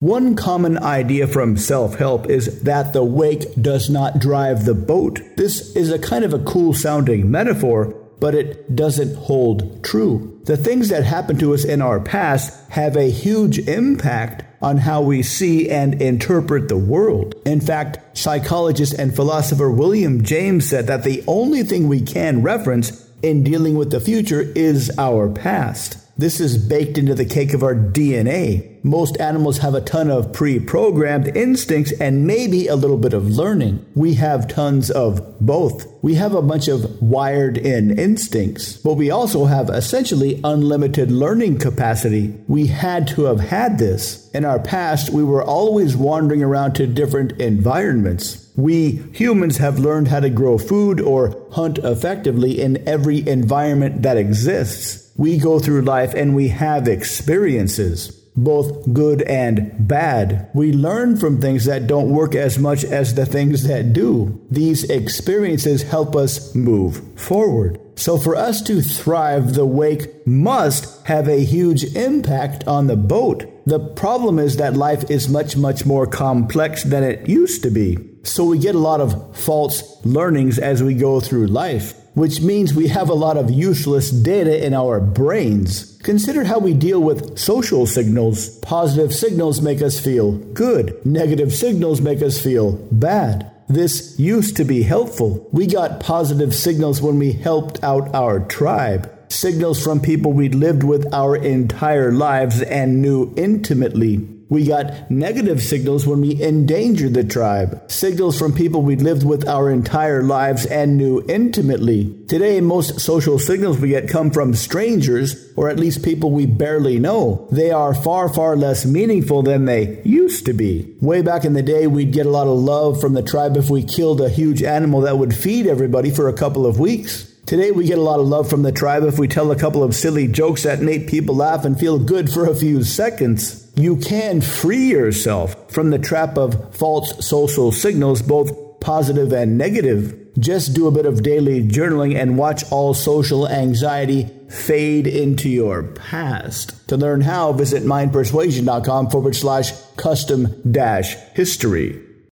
One common idea from self help is that the wake does not drive the boat. This is a kind of a cool sounding metaphor, but it doesn't hold true. The things that happen to us in our past have a huge impact on how we see and interpret the world. In fact, psychologist and philosopher William James said that the only thing we can reference in dealing with the future is our past. This is baked into the cake of our DNA. Most animals have a ton of pre programmed instincts and maybe a little bit of learning. We have tons of both. We have a bunch of wired in instincts, but we also have essentially unlimited learning capacity. We had to have had this. In our past, we were always wandering around to different environments. We humans have learned how to grow food or hunt effectively in every environment that exists. We go through life and we have experiences, both good and bad. We learn from things that don't work as much as the things that do. These experiences help us move forward. So, for us to thrive, the wake must have a huge impact on the boat. The problem is that life is much, much more complex than it used to be. So, we get a lot of false learnings as we go through life which means we have a lot of useless data in our brains. Consider how we deal with social signals. Positive signals make us feel good, negative signals make us feel bad. This used to be helpful. We got positive signals when we helped out our tribe. Signals from people we'd lived with our entire lives and knew intimately. We got negative signals when we endangered the tribe, signals from people we lived with our entire lives and knew intimately. Today, most social signals we get come from strangers, or at least people we barely know. They are far, far less meaningful than they used to be. Way back in the day, we'd get a lot of love from the tribe if we killed a huge animal that would feed everybody for a couple of weeks. Today, we get a lot of love from the tribe if we tell a couple of silly jokes that make people laugh and feel good for a few seconds you can free yourself from the trap of false social signals, both positive and negative. Just do a bit of daily journaling and watch all social anxiety fade into your past. To learn how, visit mindpersuasion.com forward slash custom dash history.